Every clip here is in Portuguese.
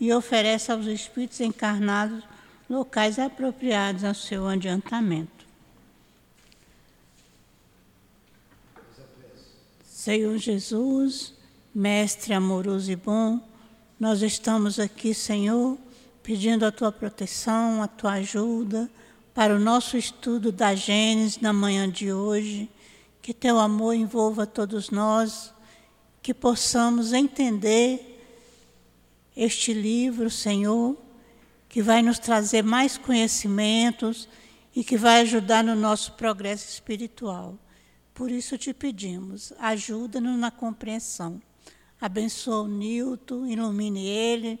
e oferece aos espíritos encarnados locais apropriados ao seu adiantamento. Senhor Jesus, Mestre amoroso e bom, nós estamos aqui, Senhor, pedindo a tua proteção, a tua ajuda para o nosso estudo da Gênesis na manhã de hoje. Que teu amor envolva todos nós, que possamos entender este livro, Senhor, que vai nos trazer mais conhecimentos e que vai ajudar no nosso progresso espiritual. Por isso te pedimos, ajuda-nos na compreensão Abençoa o Nilton, ilumine ele,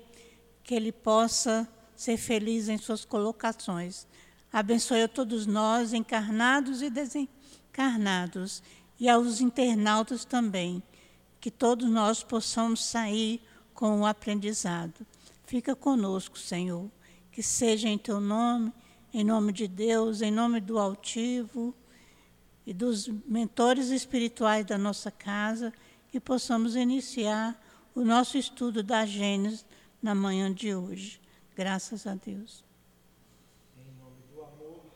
que ele possa ser feliz em suas colocações. Abençoe a todos nós, encarnados e desencarnados, e aos internautas também, que todos nós possamos sair com o aprendizado. Fica conosco, Senhor, que seja em teu nome, em nome de Deus, em nome do altivo e dos mentores espirituais da nossa casa que possamos iniciar o nosso estudo da Gênesis na manhã de hoje. Graças a Deus. Em nome do amor,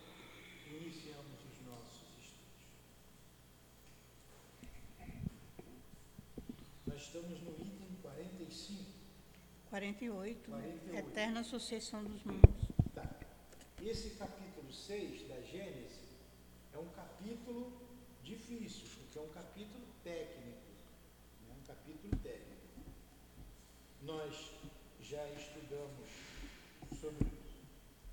iniciamos os nossos estudos. Nós estamos no item 45. 48, 48. Eterna sucessão dos mundos. Tá. Esse capítulo 6 da Gênesis é um capítulo difícil, porque é um capítulo técnico capítulo técnico. Nós já estudamos sobre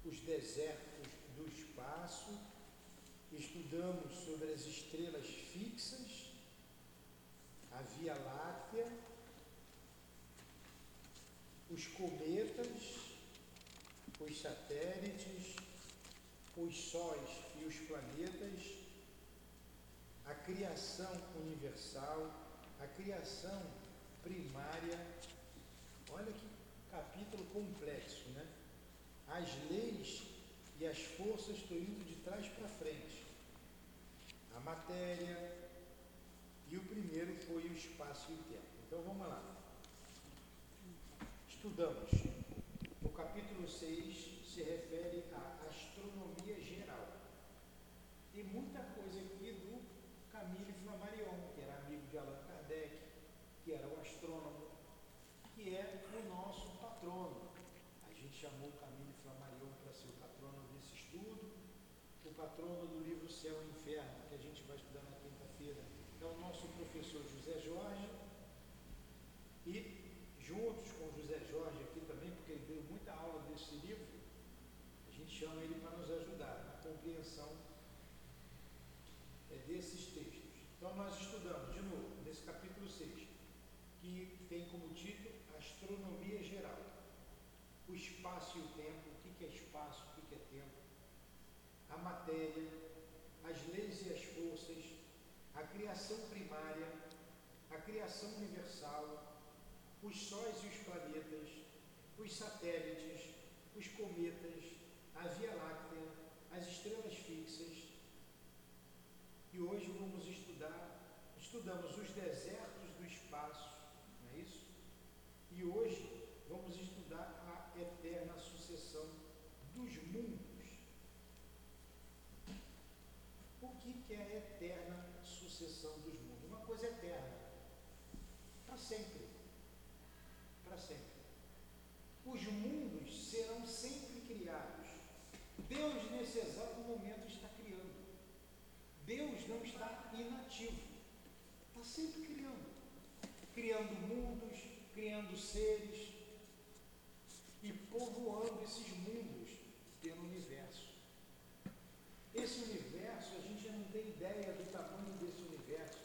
os desertos do espaço, estudamos sobre as estrelas fixas, a Via Láctea, os cometas, os satélites, os sóis e os planetas, a criação universal, a criação primária, olha que capítulo complexo, né? As leis e as forças estão indo de trás para frente. A matéria e o primeiro foi o espaço e o tempo. Então vamos lá. Estudamos. O capítulo 6 se refere à astronomia geral. Tem muita coisa aqui do Camille Flammarion, que era amigo de Allan que era o astrônomo, que é o nosso patrono. A gente chamou Camille Flammarion para ser o patrono desse estudo, o patrono do livro Céu e Inferno, que a gente vai estudar na quinta-feira, é o nosso professor José Jorge, e juntos com o José Jorge aqui também, porque ele deu muita aula desse livro, a gente chama ele para nos ajudar na compreensão é, desses textos. Então nós estudamos, de novo, nesse capítulo 6, que tem como título Astronomia Geral. O espaço e o tempo, o que é espaço, o que é tempo, a matéria, as leis e as forças, a criação primária, a criação universal, os sóis e os planetas, os satélites, os cometas, a Via Láctea, as estrelas fixas. E hoje vamos estudar, estudamos os desertos do espaço, e hoje vamos estudar a eterna sucessão dos mundos. O que, é a eterna sucessão dos mundos? Uma coisa eterna, para sempre. Para sempre. Os mundos serão sempre criados. Deus, nesse exato momento, está criando. Deus não está inativo. Está sempre criando. Criando mundos, criando seres e povoando esses mundos pelo universo. Esse universo, a gente não tem ideia do tamanho desse universo.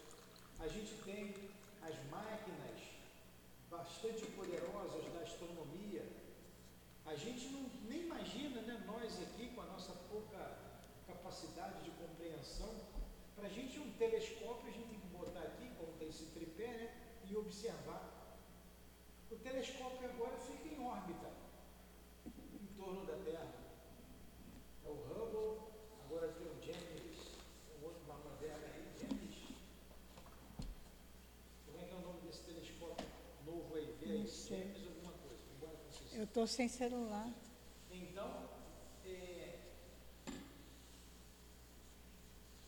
A gente tem as máquinas bastante poderosas da astronomia. A gente não, nem imagina, né, nós aqui, com a nossa pouca capacidade de compreensão, para a gente um telescópio, a gente tem que botar aqui, como tem esse tripé, né, e observar telescópio agora fica em órbita em torno da Terra. É o Hubble, agora tem o James, um outro mais moderno aí, James. Como é que é o nome desse telescópio novo aí? Vê aí, James alguma coisa, Eu estou sem celular. Então, é,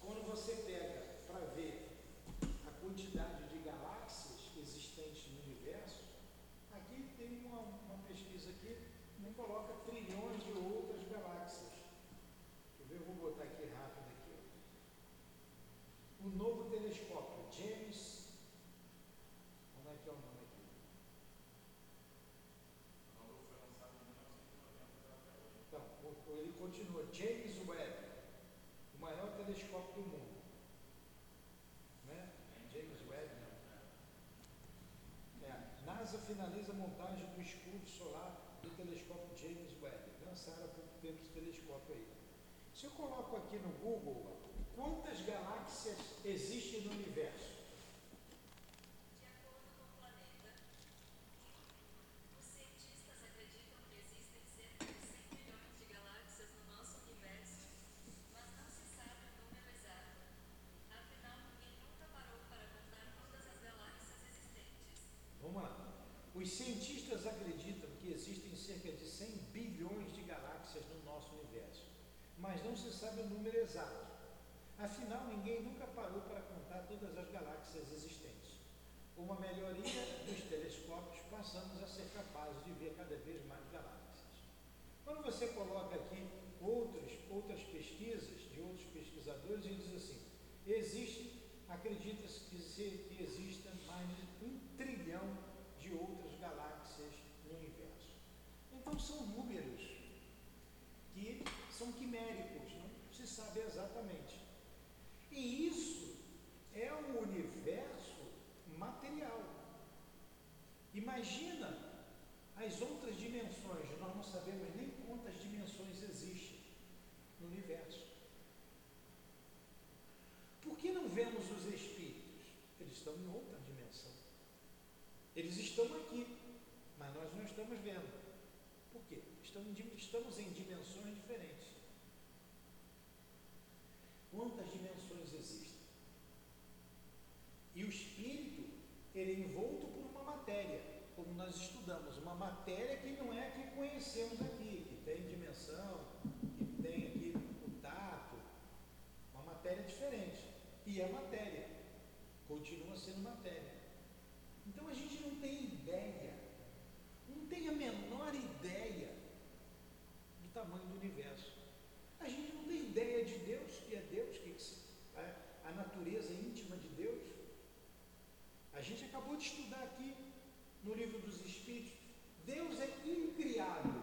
quando você pega para ver a quantidade de galáxias existentes no universo, aqui tem uma, uma pesquisa aqui que coloca trilhões de outras galáxias. Deixa eu ver, eu vou botar aqui rápido aqui. ó. O novo telescópio, James. Como é que é o nome aqui? Então, o- o- ele continua. James Webb, o maior telescópio do mundo. Né? James Webb, não. É, NASA finaliza a montagem do escudo solar do telescópio James Webb. Lançaram há pouco tempo esse telescópio aí. Se eu coloco aqui no Google, quantas galáxias existem no universo? Pesquisadores, ele diz assim: existe, acredita-se que, que exista mais de um trilhão de outras galáxias no universo. Então são números que são quiméricos, não se sabe exatamente. E isso é o universo material. Imagina as outras dimensões, nós não sabemos nem quantas dimensões existem no universo. Por que não vemos os espíritos? Eles estão em outra dimensão. Eles estão aqui, mas nós não estamos vendo. Por quê? Estamos em, dimensões diferentes. Quantas dimensões existem? E o espírito, ele é envolto por uma matéria, como nós estudamos, uma matéria que não é a que conhecemos aqui, que tem dimensão, que tem aqui o tato, uma matéria diferente. E é matéria, continua sendo matéria. Então a gente não tem ideia, não tem a menor ideia do tamanho do universo. A gente não tem ideia de Deus, que é Deus, que que se- a, a natureza íntima de Deus. A gente acabou de estudar aqui no livro dos Espíritos. Deus é incriado.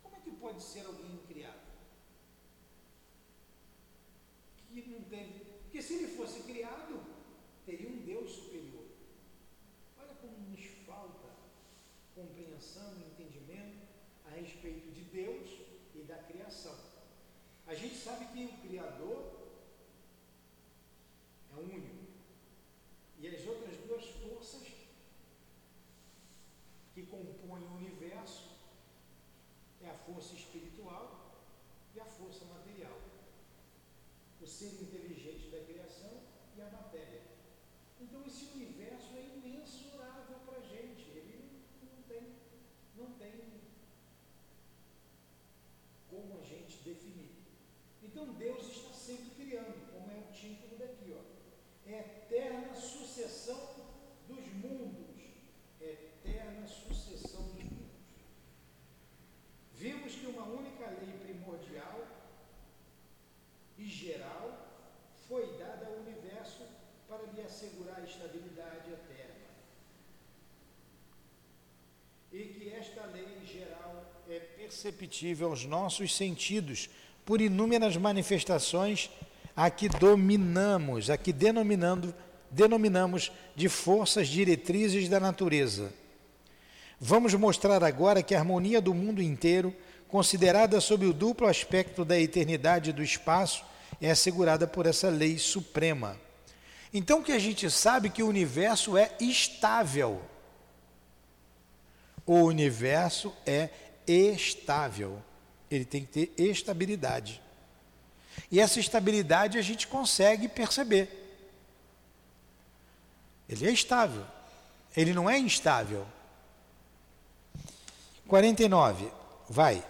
Como é que pode ser alguém incriado? Que não teve. Porque se ele fosse criado, teria um Deus superior. Olha como nos falta compreensão entendimento a respeito de Deus e da criação. A gente sabe que o Criador é único. E as outras duas forças que compõem o universo é a força espiritual e a força material. O ser inteligente da criação e a matéria. Então esse universo é imensurável para a gente. Ele não tem, não tem como a gente definir. Então Deus está sempre criando, como é o título daqui, ó. Eterna sucessão dos mundos. Eterna sucessão dos mundos. Vimos que uma única lei primordial e geral foi dada ao universo para lhe assegurar a estabilidade eterna. E que esta lei geral é perceptível aos nossos sentidos por inúmeras manifestações a que dominamos, a que denominando, denominamos de forças diretrizes da natureza. Vamos mostrar agora que a harmonia do mundo inteiro, considerada sob o duplo aspecto da eternidade e do espaço, é assegurada por essa lei suprema. Então que a gente sabe que o universo é estável. O universo é estável. Ele tem que ter estabilidade. E essa estabilidade a gente consegue perceber. Ele é estável. Ele não é instável. 49. Vai.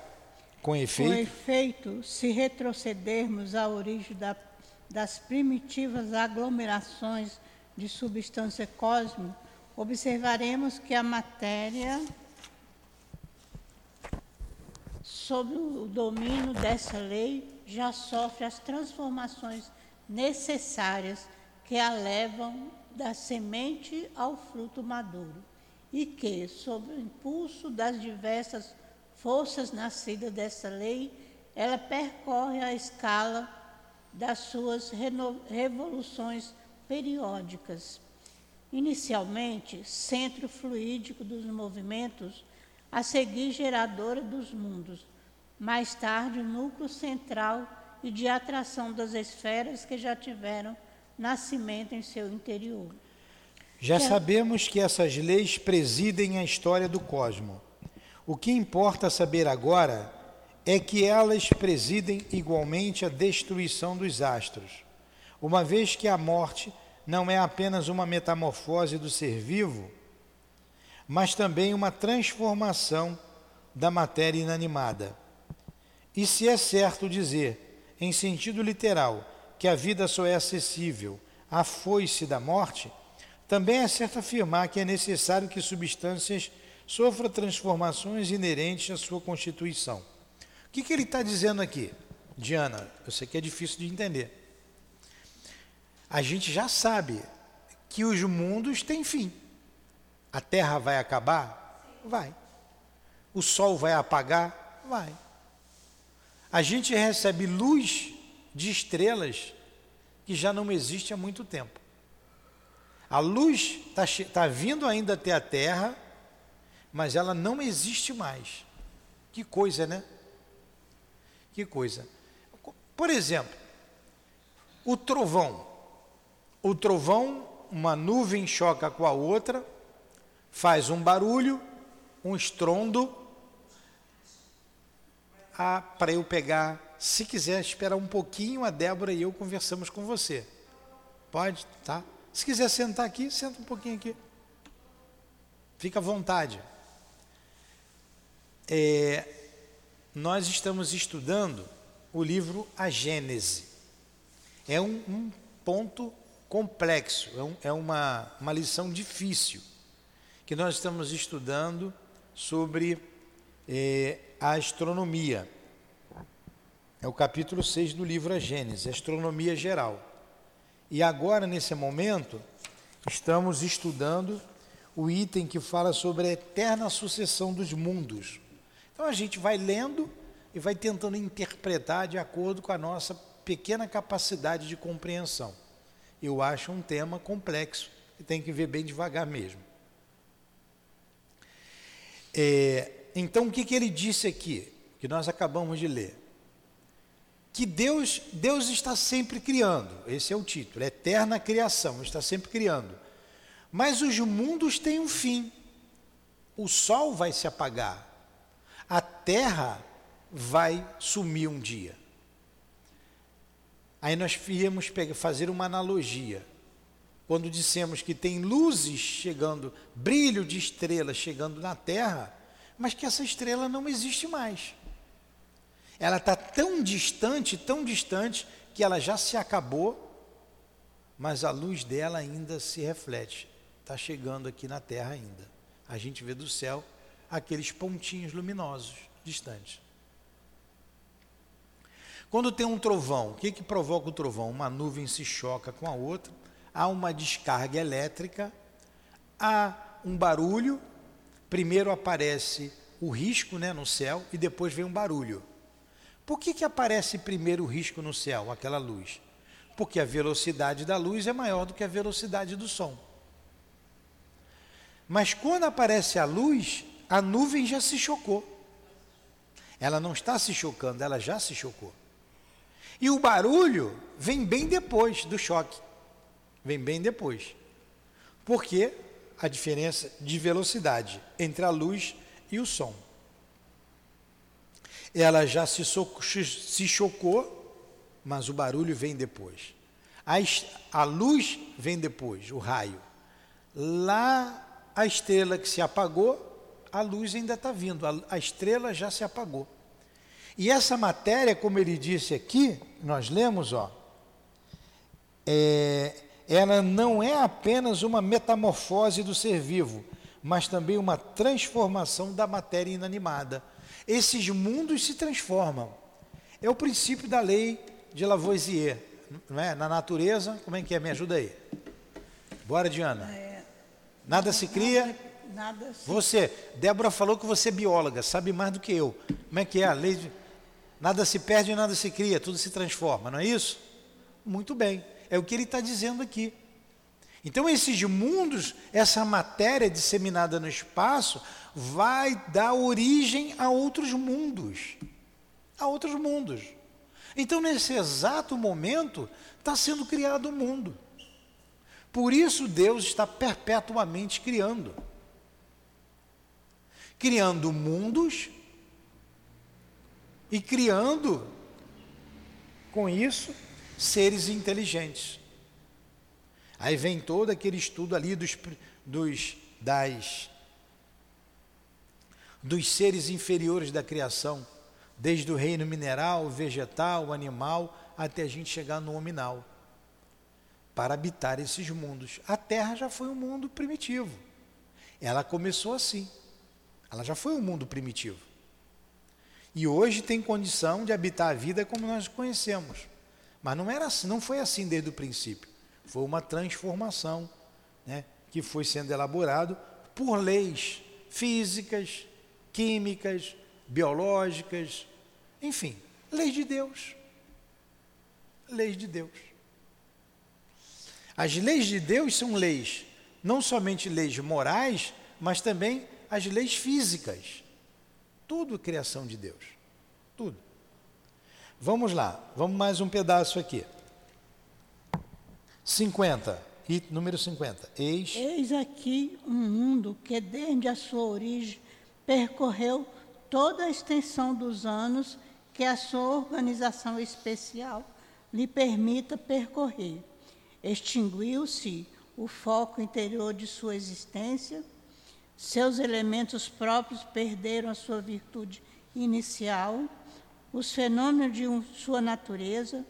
Com Com efeito. efeito, se retrocedermos à origem da- das primitivas aglomerações de substância cósmica, observaremos que a matéria, sob o domínio dessa lei, já sofre as transformações necessárias que a levam da semente ao fruto maduro e que, sob o impulso das diversas forças nascidas dessa lei, ela percorre a escala das suas revoluções periódicas. Inicialmente, centro fluídico dos movimentos, a seguir geradora dos mundos, mais tarde, núcleo central e de atração das esferas que já tiveram nascimento em seu interior. Já sabemos que essas leis presidem a história do cosmo. O que importa saber agora é que elas presidem igualmente a destruição dos astros, uma vez que a morte não é apenas uma metamorfose do ser vivo, mas também uma transformação da matéria inanimada. E se é certo dizer, em sentido literal, que a vida só é acessível à foice da morte, também é certo afirmar que é necessário que substâncias sofram transformações inerentes à sua constituição. O que, que ele está dizendo aqui? Diana, eu sei que é difícil de entender. A gente já sabe que os mundos têm fim. A Terra vai acabar? Vai. O Sol vai apagar? Vai. A gente recebe luz de estrelas que já não existe há muito tempo. A luz está tá vindo ainda até a Terra, mas ela não existe mais. Que coisa, né? Que coisa. Por exemplo, o trovão. O trovão, uma nuvem choca com a outra, faz um barulho, um estrondo, para eu pegar. Se quiser esperar um pouquinho, a Débora e eu conversamos com você. Pode, tá? Se quiser sentar aqui, senta um pouquinho aqui. Fica à vontade. É, nós estamos estudando o livro A Gênese. É um, um ponto complexo, é, um, é uma, uma lição difícil que nós estamos estudando sobre é, a astronomia. É o capítulo 6 do livro A Gênese, Astronomia Geral. E agora, nesse momento, estamos estudando o item que fala sobre a eterna sucessão dos mundos. Então a gente vai lendo e vai tentando interpretar de acordo com a nossa pequena capacidade de compreensão. Eu acho um tema complexo e tem que ver bem devagar mesmo. É, então, o que, que ele disse aqui, que nós acabamos de ler? Que Deus, Deus está sempre criando, esse é o título, eterna criação, está sempre criando. Mas os mundos têm um fim. O sol vai se apagar, a terra vai sumir um dia. Aí nós pegar, fazer uma analogia. Quando dissemos que tem luzes chegando, brilho de estrelas chegando na Terra, mas que essa estrela não existe mais. Ela está tão distante, tão distante, que ela já se acabou, mas a luz dela ainda se reflete. Está chegando aqui na Terra ainda. A gente vê do céu aqueles pontinhos luminosos distantes. Quando tem um trovão, o que, que provoca o trovão? Uma nuvem se choca com a outra, há uma descarga elétrica, há um barulho, primeiro aparece o risco né, no céu e depois vem um barulho. Por que, que aparece primeiro o risco no céu, aquela luz? Porque a velocidade da luz é maior do que a velocidade do som. Mas quando aparece a luz, a nuvem já se chocou. Ela não está se chocando, ela já se chocou. E o barulho vem bem depois do choque. Vem bem depois. Porque a diferença de velocidade entre a luz e o som. Ela já se, se chocou, mas o barulho vem depois. A, a luz vem depois, o raio. Lá a estrela que se apagou, a luz ainda está vindo, a, a estrela já se apagou. E essa matéria, como ele disse aqui, nós lemos, ó, é, ela não é apenas uma metamorfose do ser vivo, mas também uma transformação da matéria inanimada. Esses mundos se transformam. É o princípio da lei de Lavoisier, não é? Na natureza, como é que é? Me ajuda aí. Bora, Diana. É, Nada se cria. nada se Você, Débora falou que você é bióloga, sabe mais do que eu. Como é que é a lei? De... Nada se perde, nada se cria, tudo se transforma, não é isso? Muito bem, é o que ele está dizendo aqui. Então, esses mundos, essa matéria disseminada no espaço, vai dar origem a outros mundos. A outros mundos. Então, nesse exato momento, está sendo criado o mundo. Por isso, Deus está perpetuamente criando criando mundos e criando, com isso, seres inteligentes. Aí vem todo aquele estudo ali dos, dos, das, dos seres inferiores da criação, desde o reino mineral, vegetal, animal, até a gente chegar no nominal, para habitar esses mundos. A Terra já foi um mundo primitivo. Ela começou assim. Ela já foi um mundo primitivo. E hoje tem condição de habitar a vida como nós conhecemos. Mas não era assim, não foi assim desde o princípio. Foi uma transformação, né, que foi sendo elaborado por leis físicas, químicas, biológicas, enfim, leis de Deus. Leis de Deus. As leis de Deus são leis, não somente leis morais, mas também as leis físicas. Tudo criação de Deus. Tudo. Vamos lá, vamos mais um pedaço aqui. 50, e número 50. Eis. Eis aqui um mundo que, desde a sua origem, percorreu toda a extensão dos anos que a sua organização especial lhe permita percorrer. Extinguiu-se o foco interior de sua existência, seus elementos próprios perderam a sua virtude inicial, os fenômenos de um, sua natureza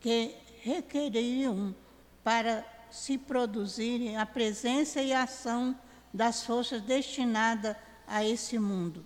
que requeriam para se produzirem a presença e a ação das forças destinadas a esse mundo.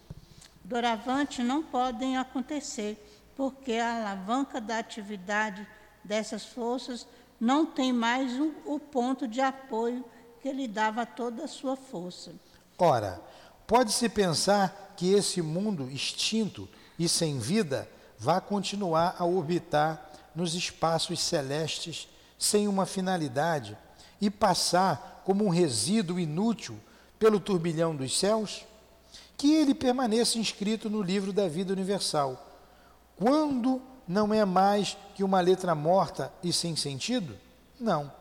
Doravante não podem acontecer, porque a alavanca da atividade dessas forças não tem mais um, o ponto de apoio que lhe dava toda a sua força. Ora, pode-se pensar que esse mundo extinto e sem vida vá continuar a orbitar nos espaços celestes sem uma finalidade e passar como um resíduo inútil pelo turbilhão dos céus? Que ele permaneça inscrito no livro da vida universal. Quando não é mais que uma letra morta e sem sentido? Não.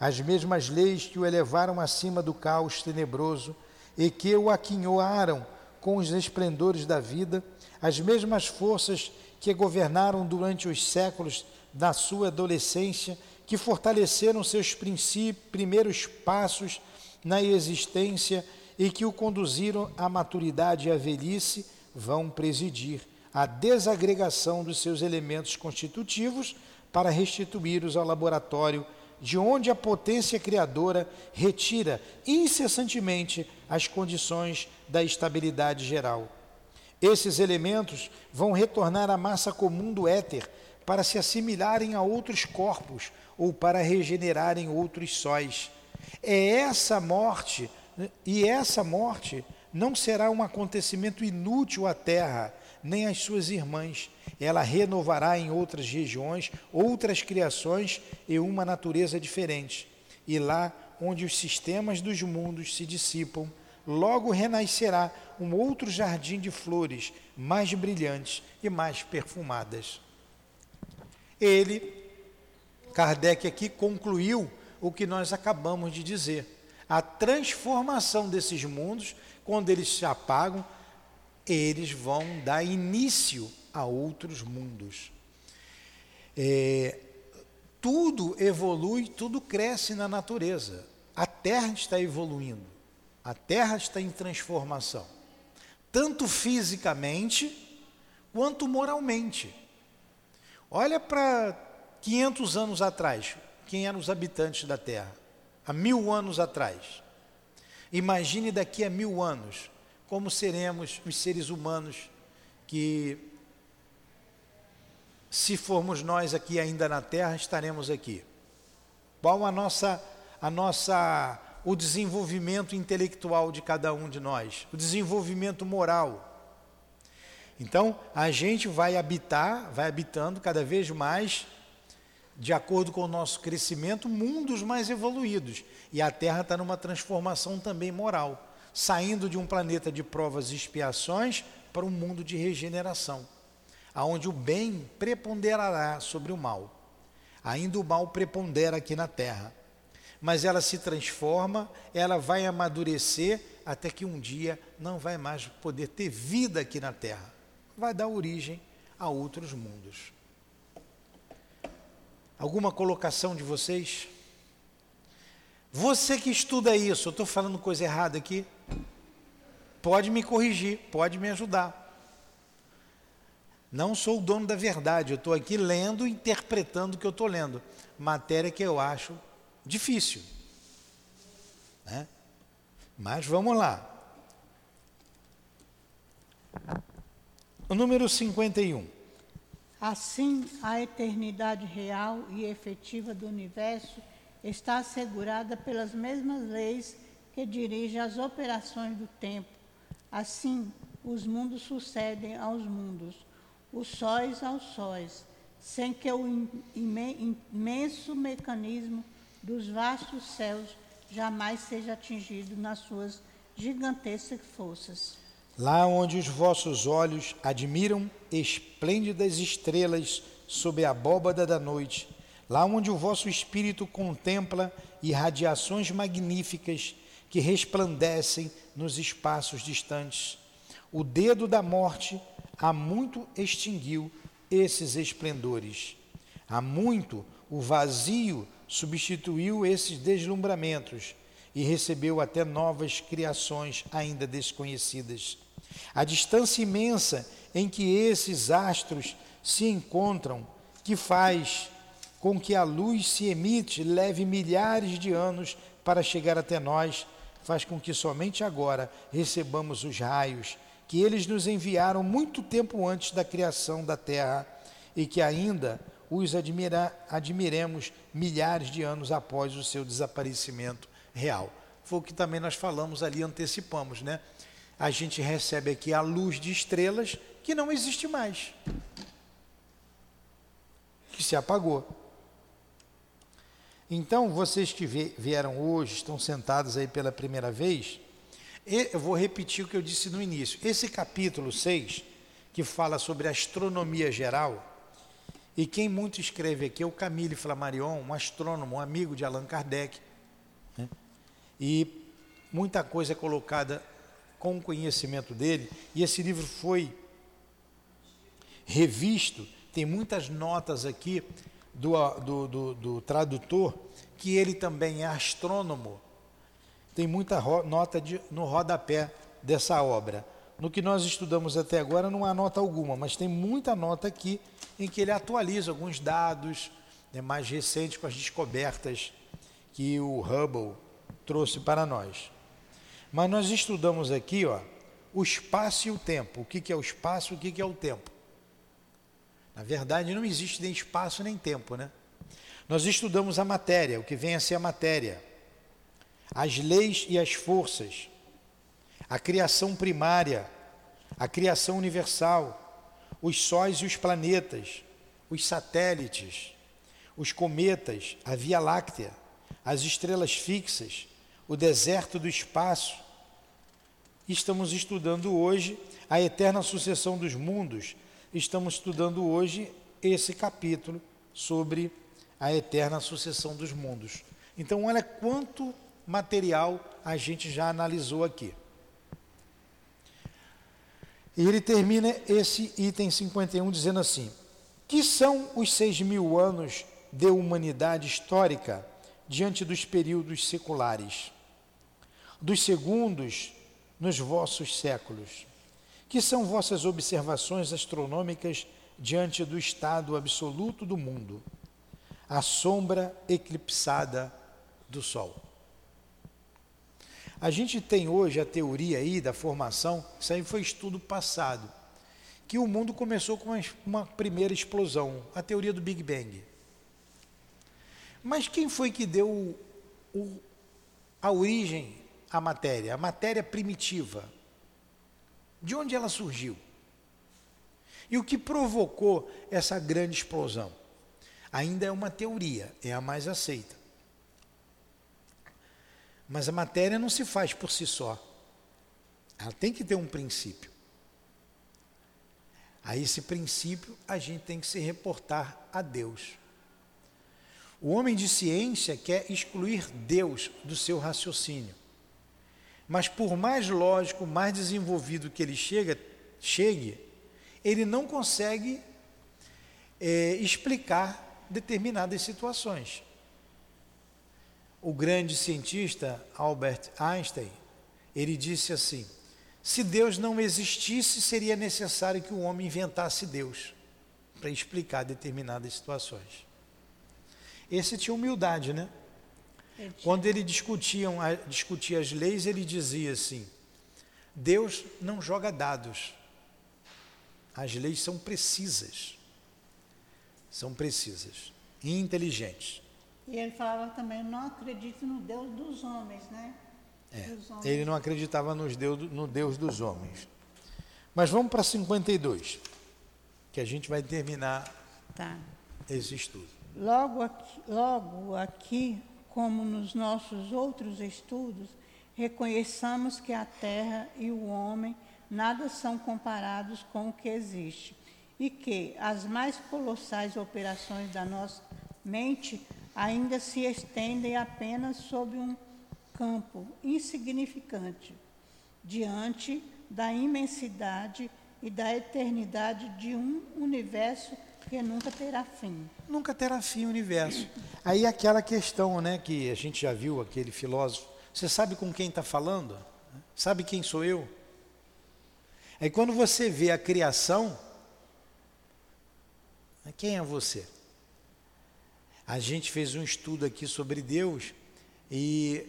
As mesmas leis que o elevaram acima do caos tenebroso e que o aquinhoaram com os esplendores da vida, as mesmas forças que governaram durante os séculos da sua adolescência, que fortaleceram seus primeiros passos na existência e que o conduziram à maturidade e à velhice, vão presidir a desagregação dos seus elementos constitutivos para restituí-los ao laboratório de onde a potência criadora retira incessantemente as condições da estabilidade geral. Esses elementos vão retornar à massa comum do éter para se assimilarem a outros corpos ou para regenerarem outros sóis. É essa morte, e essa morte não será um acontecimento inútil à terra, nem às suas irmãs. Ela renovará em outras regiões outras criações e uma natureza diferente. E lá onde os sistemas dos mundos se dissipam, logo renascerá um outro jardim de flores mais brilhantes e mais perfumadas. Ele, Kardec aqui concluiu o que nós acabamos de dizer. A transformação desses mundos, quando eles se apagam, eles vão dar início a outros mundos. É, tudo evolui, tudo cresce na natureza. A Terra está evoluindo, a Terra está em transformação. tanto fisicamente quanto moralmente. Olha para 500 anos atrás, quem eram os habitantes da Terra? Há mil anos atrás. Imagine daqui a mil anos como seremos os seres humanos que, se formos nós aqui ainda na Terra, estaremos aqui. Qual a nossa, a nossa, o desenvolvimento intelectual de cada um de nós, o desenvolvimento moral. Então, a gente vai habitar, vai habitando cada vez mais, de acordo com o nosso crescimento, mundos mais evoluídos. E a Terra está numa transformação também moral, saindo de um planeta de provas e expiações para um mundo de regeneração, aonde o bem preponderará sobre o mal. Ainda o mal prepondera aqui na terra. Mas ela se transforma, ela vai amadurecer até que um dia não vai mais poder ter vida aqui na terra. Vai dar origem a outros mundos. Alguma colocação de vocês? Você que estuda isso, eu estou falando coisa errada aqui? Pode me corrigir, pode me ajudar. Não sou o dono da verdade, eu estou aqui lendo, interpretando o que eu estou lendo. Matéria que eu acho difícil. Né? Mas vamos lá. O número 51. Assim, a eternidade real e efetiva do universo está assegurada pelas mesmas leis que dirigem as operações do tempo. Assim, os mundos sucedem aos mundos os sóis aos sóis, sem que o imenso mecanismo dos vastos céus jamais seja atingido nas suas gigantescas forças. Lá onde os vossos olhos admiram esplêndidas estrelas sob a abóbada da noite, lá onde o vosso espírito contempla irradiações magníficas que resplandecem nos espaços distantes, o dedo da morte há muito extinguiu esses esplendores. Há muito o vazio substituiu esses deslumbramentos e recebeu até novas criações ainda desconhecidas. A distância imensa em que esses astros se encontram, que faz com que a luz se emite leve milhares de anos para chegar até nós, faz com que somente agora recebamos os raios que eles nos enviaram muito tempo antes da criação da terra e que ainda os admira, admiremos milhares de anos após o seu desaparecimento real. Foi o que também nós falamos ali, antecipamos, né? A gente recebe aqui a luz de estrelas que não existe mais, que se apagou. Então, vocês que vieram hoje, estão sentados aí pela primeira vez, eu vou repetir o que eu disse no início. Esse capítulo 6, que fala sobre astronomia geral, e quem muito escreve aqui é o Camille Flammarion, um astrônomo, um amigo de Allan Kardec. Né? E muita coisa é colocada com o conhecimento dele, e esse livro foi revisto, tem muitas notas aqui do, do, do, do tradutor, que ele também é astrônomo, tem muita nota de, no rodapé dessa obra. No que nós estudamos até agora não há nota alguma, mas tem muita nota aqui em que ele atualiza alguns dados né, mais recentes com as descobertas que o Hubble trouxe para nós. Mas nós estudamos aqui ó, o espaço e o tempo. O que, que é o espaço e o que, que é o tempo. Na verdade, não existe nem espaço nem tempo, né? Nós estudamos a matéria, o que vem a ser a matéria as leis e as forças, a criação primária, a criação universal, os sóis e os planetas, os satélites, os cometas, a Via Láctea, as estrelas fixas, o deserto do espaço. Estamos estudando hoje a eterna sucessão dos mundos. Estamos estudando hoje esse capítulo sobre a eterna sucessão dos mundos. Então, olha quanto material a gente já analisou aqui. E ele termina esse item 51 dizendo assim: Que são os seis mil anos de humanidade histórica diante dos períodos seculares, dos segundos nos vossos séculos, Que são vossas observações astronômicas diante do estado absoluto do mundo, a sombra eclipsada do Sol? A gente tem hoje a teoria aí da formação, isso aí foi estudo passado, que o mundo começou com uma primeira explosão, a teoria do Big Bang. Mas quem foi que deu o, a origem à matéria, a matéria primitiva? De onde ela surgiu? E o que provocou essa grande explosão? Ainda é uma teoria, é a mais aceita. Mas a matéria não se faz por si só. Ela tem que ter um princípio. A esse princípio a gente tem que se reportar a Deus. O homem de ciência quer excluir Deus do seu raciocínio. Mas por mais lógico, mais desenvolvido que ele chega, chegue, ele não consegue é, explicar determinadas situações o grande cientista Albert Einstein, ele disse assim: se Deus não existisse, seria necessário que o homem inventasse Deus para explicar determinadas situações. Esse tinha humildade, né? Quando ele discutiam, discutia as leis, ele dizia assim: Deus não joga dados. As leis são precisas. São precisas e inteligentes. E ele falava também, não acredito no Deus dos homens, né? É, homens. Ele não acreditava nos Deus, no Deus dos homens. Mas vamos para 52, que a gente vai terminar tá. esse estudo. Logo aqui, logo aqui, como nos nossos outros estudos, reconheçamos que a terra e o homem nada são comparados com o que existe e que as mais colossais operações da nossa mente ainda se estendem apenas sobre um campo insignificante, diante da imensidade e da eternidade de um universo que nunca terá fim. Nunca terá fim o universo. Aí aquela questão, né, que a gente já viu aquele filósofo, você sabe com quem está falando? Sabe quem sou eu? Aí quando você vê a criação, quem é você? A gente fez um estudo aqui sobre Deus e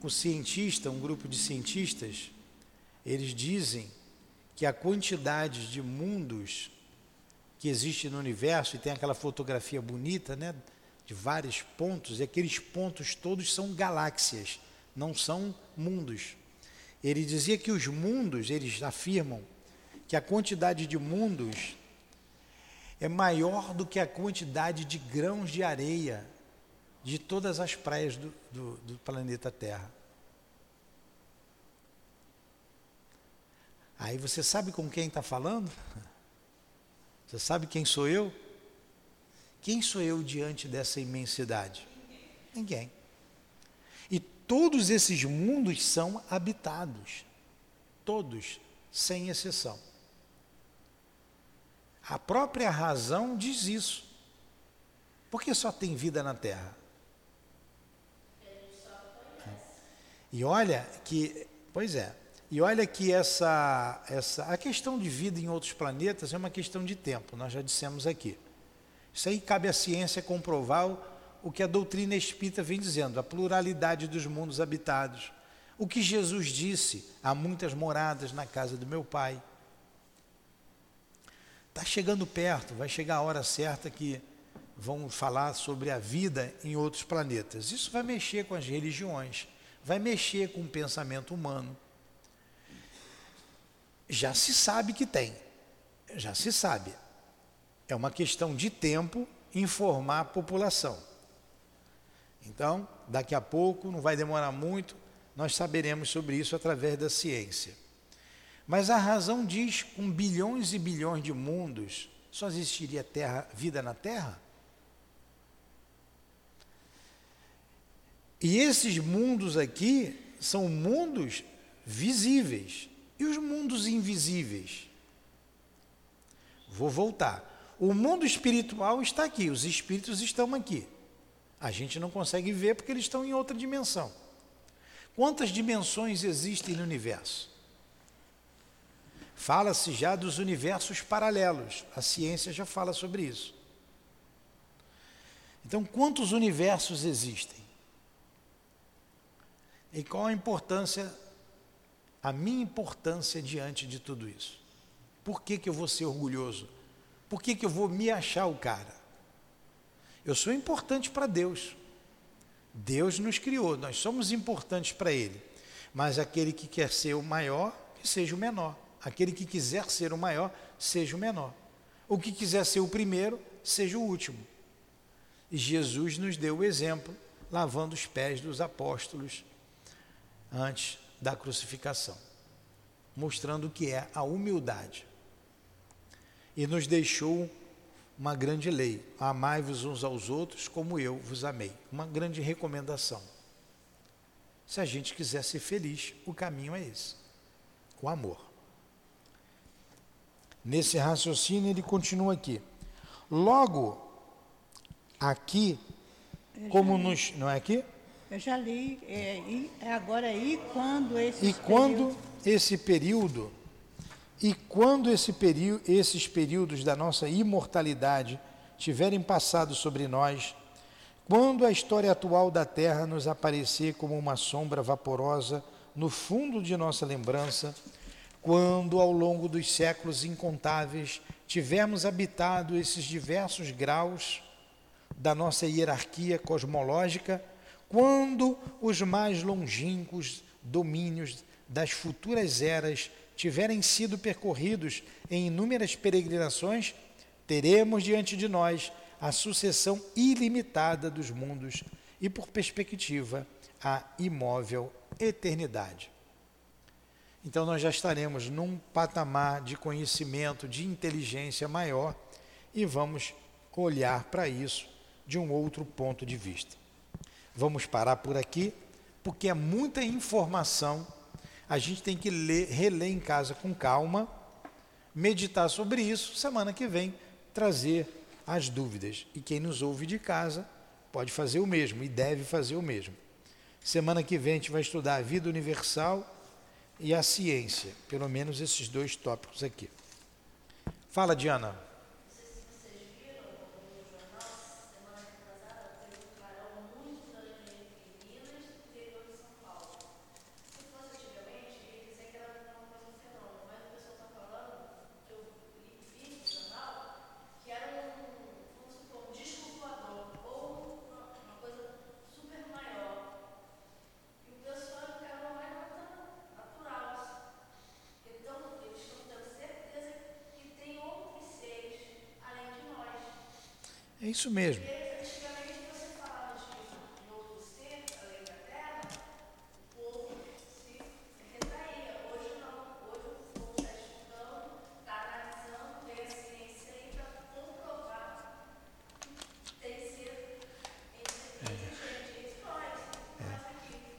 o cientista, um grupo de cientistas, eles dizem que a quantidade de mundos que existe no universo, e tem aquela fotografia bonita, né, de vários pontos, e aqueles pontos todos são galáxias, não são mundos. Ele dizia que os mundos, eles afirmam que a quantidade de mundos é maior do que a quantidade de grãos de areia de todas as praias do, do, do planeta Terra. Aí você sabe com quem está falando? Você sabe quem sou eu? Quem sou eu diante dessa imensidade? Ninguém. E todos esses mundos são habitados. Todos, sem exceção. A própria razão diz isso. Por que só tem vida na Terra? E olha que, pois é, e olha que essa, essa, a questão de vida em outros planetas é uma questão de tempo, nós já dissemos aqui. Isso aí cabe à ciência comprovar o, o que a doutrina espírita vem dizendo, a pluralidade dos mundos habitados. O que Jesus disse, há muitas moradas na casa do meu Pai. Está chegando perto, vai chegar a hora certa que vão falar sobre a vida em outros planetas. Isso vai mexer com as religiões, vai mexer com o pensamento humano. Já se sabe que tem, já se sabe. É uma questão de tempo informar a população. Então, daqui a pouco, não vai demorar muito, nós saberemos sobre isso através da ciência. Mas a razão diz, com bilhões e bilhões de mundos, só existiria terra, vida na Terra? E esses mundos aqui são mundos visíveis. E os mundos invisíveis? Vou voltar. O mundo espiritual está aqui, os espíritos estão aqui. A gente não consegue ver porque eles estão em outra dimensão. Quantas dimensões existem no universo? Fala-se já dos universos paralelos. A ciência já fala sobre isso. Então, quantos universos existem? E qual a importância, a minha importância diante de tudo isso? Por que, que eu vou ser orgulhoso? Por que, que eu vou me achar o cara? Eu sou importante para Deus. Deus nos criou, nós somos importantes para Ele. Mas aquele que quer ser o maior, que seja o menor. Aquele que quiser ser o maior, seja o menor. O que quiser ser o primeiro, seja o último. E Jesus nos deu o exemplo, lavando os pés dos apóstolos antes da crucificação, mostrando o que é a humildade. E nos deixou uma grande lei: amai-vos uns aos outros como eu vos amei. Uma grande recomendação. Se a gente quiser ser feliz, o caminho é esse: o amor. Nesse raciocínio, ele continua aqui. Logo, aqui, como nos. Não é aqui? Eu já li, é, é agora e quando esse E quando esse período e quando esse período, esses períodos da nossa imortalidade tiverem passado sobre nós, quando a história atual da Terra nos aparecer como uma sombra vaporosa no fundo de nossa lembrança, quando ao longo dos séculos incontáveis tivermos habitado esses diversos graus da nossa hierarquia cosmológica, quando os mais longínquos domínios das futuras eras tiverem sido percorridos em inúmeras peregrinações, teremos diante de nós a sucessão ilimitada dos mundos e, por perspectiva, a imóvel eternidade. Então, nós já estaremos num patamar de conhecimento, de inteligência maior e vamos olhar para isso de um outro ponto de vista. Vamos parar por aqui, porque é muita informação a gente tem que ler, reler em casa com calma, meditar sobre isso, semana que vem trazer as dúvidas. E quem nos ouve de casa pode fazer o mesmo e deve fazer o mesmo. Semana que vem a gente vai estudar a vida universal e a ciência, pelo menos esses dois tópicos aqui. Fala, Diana. É isso mesmo.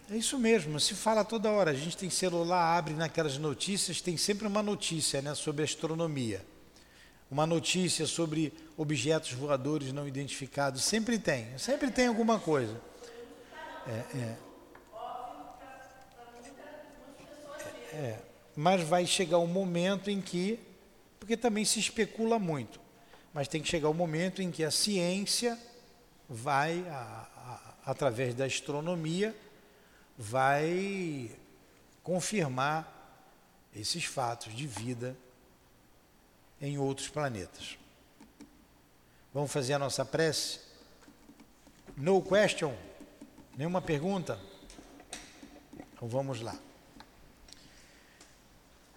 É isso mesmo, se fala toda hora. A gente tem celular, abre naquelas notícias, tem sempre uma notícia né, sobre astronomia uma notícia sobre objetos voadores não identificados. Sempre tem, sempre tem alguma coisa. É, é. É, mas vai chegar um momento em que, porque também se especula muito, mas tem que chegar o um momento em que a ciência vai, a, a, através da astronomia, vai confirmar esses fatos de vida em outros planetas. Vamos fazer a nossa prece? No question? Nenhuma pergunta? Então vamos lá.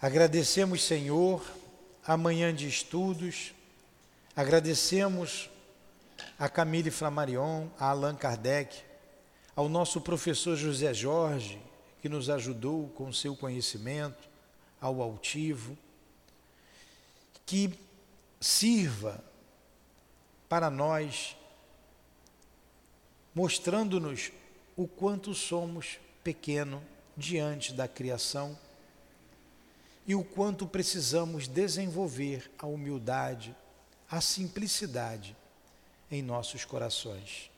Agradecemos, Senhor, a manhã de estudos, agradecemos a Camille Flammarion, a Allan Kardec, ao nosso professor José Jorge, que nos ajudou com seu conhecimento, ao altivo que sirva para nós, mostrando-nos o quanto somos pequeno diante da criação e o quanto precisamos desenvolver a humildade, a simplicidade em nossos corações.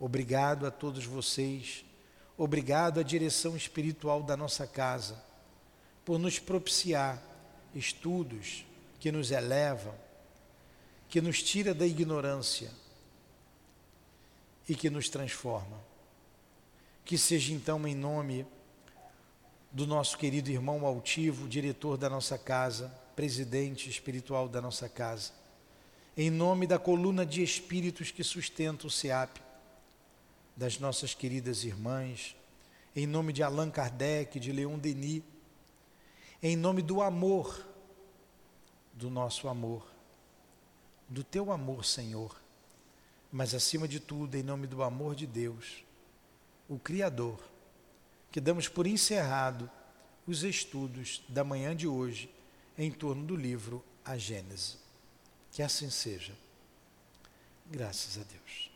Obrigado a todos vocês, obrigado à direção espiritual da nossa casa por nos propiciar estudos que nos elevam, que nos tira da ignorância e que nos transforma. Que seja então em nome do nosso querido irmão altivo, diretor da nossa casa, presidente espiritual da nossa casa, em nome da coluna de espíritos que sustenta o SEAP, das nossas queridas irmãs, em nome de Allan Kardec, de Leon Denis, em nome do amor, do nosso amor, do teu amor, Senhor, mas acima de tudo, em nome do amor de Deus, o Criador, que damos por encerrado os estudos da manhã de hoje em torno do livro A Gênese. Que assim seja. Graças a Deus.